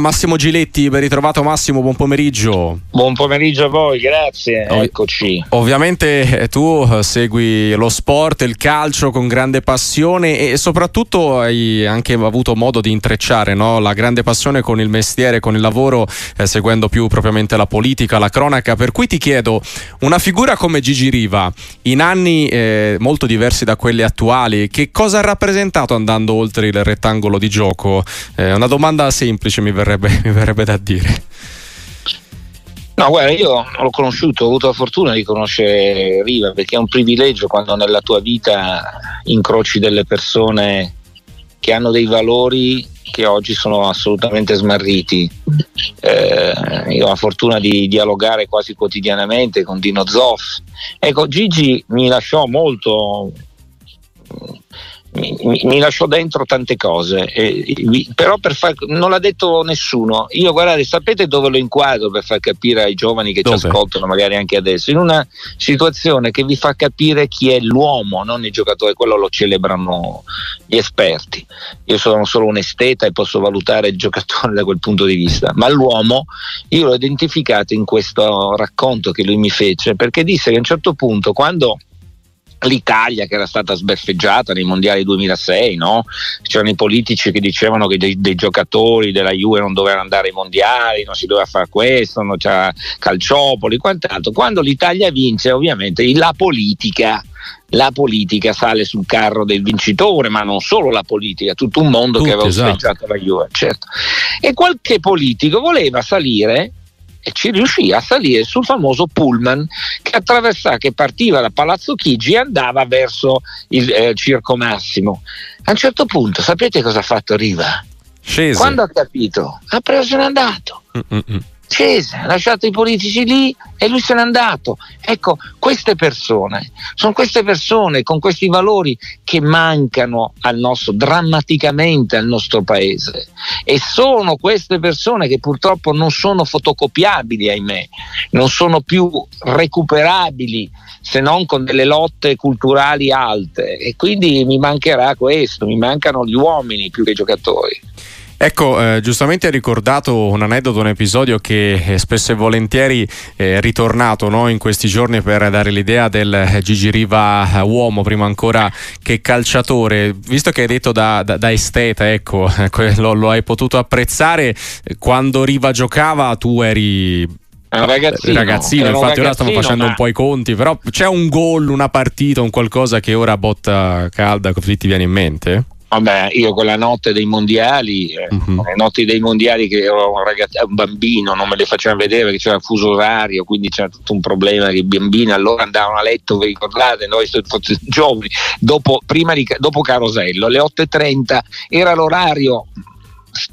Massimo Giletti, ben ritrovato Massimo, buon pomeriggio. Buon pomeriggio a voi, grazie. Ov- Eccoci. Ovviamente eh, tu eh, segui lo sport, il calcio con grande passione e soprattutto hai anche avuto modo di intrecciare no? la grande passione con il mestiere, con il lavoro, eh, seguendo più propriamente la politica, la cronaca. Per cui ti chiedo, una figura come Gigi Riva, in anni eh, molto diversi da quelli attuali, che cosa ha rappresentato andando oltre il rettangolo di gioco? Eh, una domanda semplice mi verrebbe verrebbe, mi verrebbe da dire. No, guarda, io l'ho conosciuto, ho avuto la fortuna di conoscere Riva perché è un privilegio quando nella tua vita incroci delle persone che hanno dei valori che oggi sono assolutamente smarriti. Eh, io ho la fortuna di dialogare quasi quotidianamente con Dino Zoff. Ecco, Gigi mi lasciò molto mi, mi, lasciò dentro tante cose, eh, però per far, non l'ha detto nessuno. Io guardate, sapete dove lo inquadro per far capire ai giovani che dove? ci ascoltano, magari anche adesso, in una situazione che vi fa capire chi è l'uomo, non il giocatore, quello lo celebrano gli esperti. Io sono solo un esteta e posso valutare il giocatore da quel punto di vista, ma l'uomo io l'ho identificato in questo racconto che lui mi fece, perché disse che a un certo punto quando l'Italia che era stata sbeffeggiata nei mondiali 2006, no? c'erano i politici che dicevano che dei, dei, giocatori della Juve non dovevano andare ai mondiali, non si doveva fare questo, non c'era calciopoli, quant'altro. Quando l'Italia vince ovviamente la politica la politica sale sul carro del vincitore, ma non solo la politica, tutto un mondo Tutti, che aveva esatto. la Juve, certo. E qualche politico voleva salire e ci riuscì a salire sul famoso pullman che attraversava, che partiva da Palazzo Chigi e andava verso il eh, Circo Massimo. A un certo punto, sapete cosa ha fatto Riva? Scese. Quando ha capito, ha preso e se n'è andato. Mm-mm scese, ha lasciato i politici lì e lui se n'è andato. Ecco, queste persone, sono queste persone con questi valori che mancano al nostro, drammaticamente al nostro paese. E sono queste persone che purtroppo non sono fotocopiabili, ahimè, non sono più recuperabili se non con delle lotte culturali alte. E quindi mi mancherà questo, mi mancano gli uomini più che i giocatori. Ecco, eh, giustamente hai ricordato un aneddoto, un episodio che eh, spesso e volentieri è ritornato no, in questi giorni per dare l'idea del eh, Gigi Riva eh, uomo, prima ancora che calciatore. Visto che hai detto da, da, da esteta, ecco, lo, lo, hai potuto apprezzare, quando Riva giocava tu eri un ragazzino, ragazzino infatti ora stiamo facendo ma... un po' i conti, però c'è un gol, una partita, un qualcosa che ora botta calda così ti viene in mente? Vabbè, io quella notte dei mondiali, uh-huh. le notti dei mondiali che ero un, ragazzo, un bambino, non me le facevano vedere perché c'era il fuso orario, quindi c'era tutto un problema che i bambini allora andavano a letto, vi ricordate, noi giovani, dopo, di, dopo Carosello, alle 8.30 era l'orario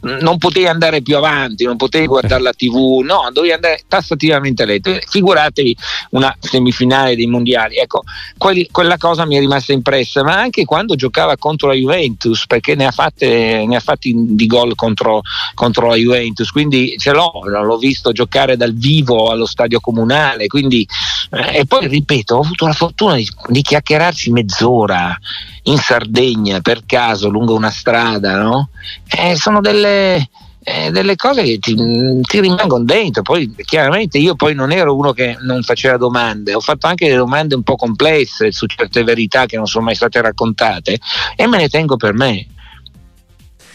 non potevi andare più avanti, non potevi guardare la tv, no, dovevi andare tassativamente a letto. Figuratevi una semifinale dei mondiali, ecco, quelli, quella cosa mi è rimasta impressa, ma anche quando giocava contro la Juventus, perché ne ha, fatte, ne ha fatti di gol contro, contro, la Juventus, quindi ce l'ho, l'ho visto giocare dal vivo allo stadio comunale, quindi, e poi ripeto, ho avuto la fortuna di, di chiacchierarci mezz'ora in Sardegna per caso lungo una strada, no? Eh, sono delle, eh, delle cose che ti, ti, rimangono dentro. Poi chiaramente io poi non ero uno che non faceva domande, ho fatto anche delle domande un po' complesse su certe verità che non sono mai state raccontate e me ne tengo per me.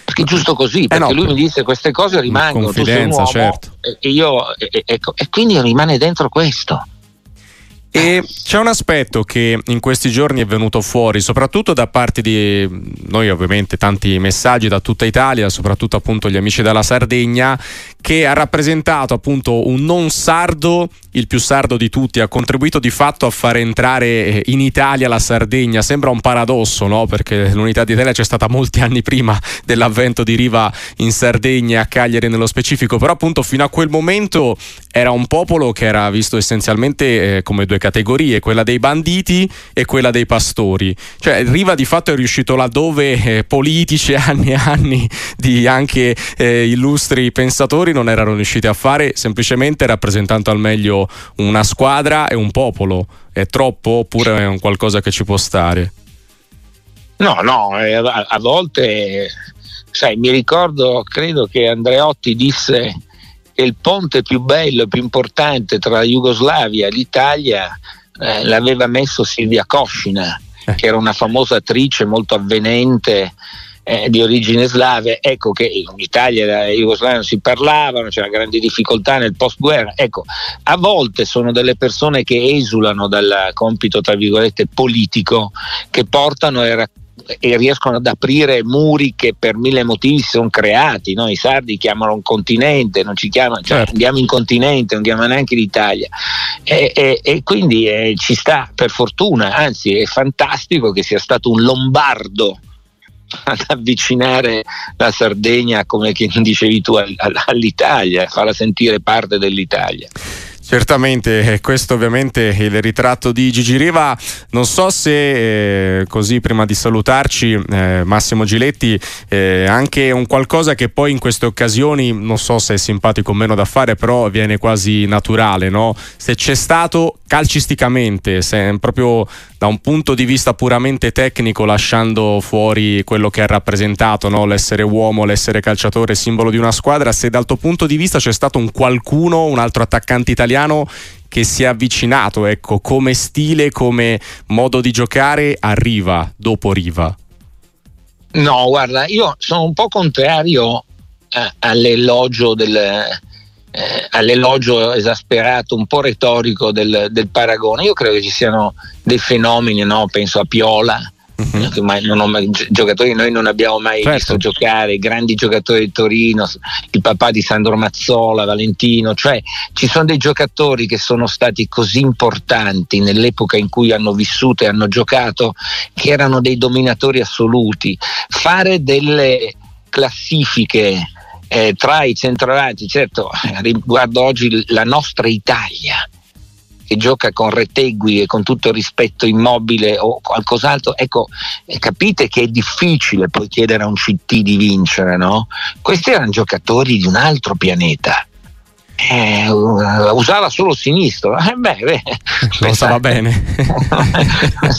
Perché è giusto così, perché eh no, lui mi disse queste cose rimangono, tu sei un uomo certo. e, io, e, e, e quindi rimane dentro questo. E c'è un aspetto che in questi giorni è venuto fuori, soprattutto da parte di noi, ovviamente, tanti messaggi da tutta Italia, soprattutto appunto gli amici della Sardegna, che ha rappresentato appunto un non sardo, il più sardo di tutti, ha contribuito di fatto a far entrare in Italia la Sardegna. Sembra un paradosso, no? Perché l'unità d'Italia c'è stata molti anni prima dell'avvento di Riva in Sardegna, a Cagliari nello specifico, però appunto fino a quel momento era un popolo che era visto essenzialmente eh, come due categorie, quella dei banditi e quella dei pastori. Cioè Riva di fatto è riuscito laddove eh, politici anni e anni di anche eh, illustri pensatori non erano riusciti a fare, semplicemente rappresentando al meglio una squadra e un popolo. È troppo oppure è un qualcosa che ci può stare? No, no, eh, a, a volte sai, mi ricordo, credo che Andreotti disse che il ponte più bello e più importante tra la Jugoslavia e l'Italia eh, l'aveva messo Silvia Koscina, eh. che era una famosa attrice molto avvenente eh, di origine slave, ecco che in Italia e la Jugoslavia non si parlavano, c'era grandi difficoltà nel post-guerra, ecco, a volte sono delle persone che esulano dal compito, tra virgolette, politico, che portano e raccontano e riescono ad aprire muri che per mille motivi si sono creati. No? I sardi chiamano un continente, non ci chiamano, cioè certo. andiamo in continente, non chiamano neanche l'Italia. E, e, e quindi eh, ci sta per fortuna, anzi è fantastico che sia stato un lombardo ad avvicinare la Sardegna, come dicevi tu, all'Italia, farla sentire parte dell'Italia. Certamente, eh, questo ovviamente è il ritratto di Gigi Riva. Non so se eh, così prima di salutarci, eh, Massimo Giletti, eh, anche un qualcosa che poi in queste occasioni, non so se è simpatico o meno da fare, però viene quasi naturale, no? Se c'è stato calcisticamente, se proprio da un punto di vista puramente tecnico, lasciando fuori quello che ha rappresentato, no? l'essere uomo, l'essere calciatore, simbolo di una squadra, se dal tuo punto di vista c'è stato un qualcuno, un altro attaccante italiano che si è avvicinato, ecco, come stile, come modo di giocare a Riva, dopo Riva. No, guarda, io sono un po' contrario eh, all'elogio del, eh, all'elogio esasperato, un po' retorico del, del, paragone. Io credo che ci siano dei fenomeni, no? penso a Piola. Uh-huh. Mai, mai, giocatori noi non abbiamo mai certo. visto giocare, grandi giocatori di Torino, il papà di Sandro Mazzola, Valentino, cioè ci sono dei giocatori che sono stati così importanti nell'epoca in cui hanno vissuto e hanno giocato che erano dei dominatori assoluti. Fare delle classifiche eh, tra i centravanti, certo riguardo oggi la nostra Italia che gioca con Retegui e con tutto il rispetto immobile o qualcos'altro, ecco, eh, capite che è difficile poi chiedere a un CT di vincere, no? Questi erano giocatori di un altro pianeta eh, usava solo sinistro. Eh, beh, beh, Cosa va bene.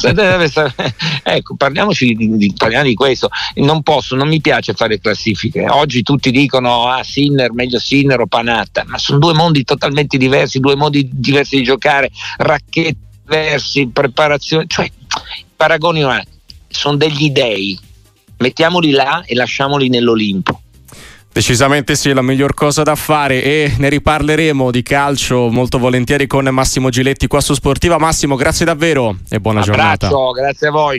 ecco, parliamoci di, di, parliamo di questo. Non posso, non mi piace fare classifiche. Oggi tutti dicono ah, Sinner, meglio Sinner o Panatta, ma sono due mondi totalmente diversi, due modi diversi di giocare, racchette diversi, preparazione, cioè paragoni sono degli dei. Mettiamoli là e lasciamoli nell'Olimpo. Decisamente sì, è la miglior cosa da fare e ne riparleremo di calcio molto volentieri con Massimo Giletti qua su Sportiva. Massimo, grazie davvero e buona Abbraccio, giornata. Grazie a voi.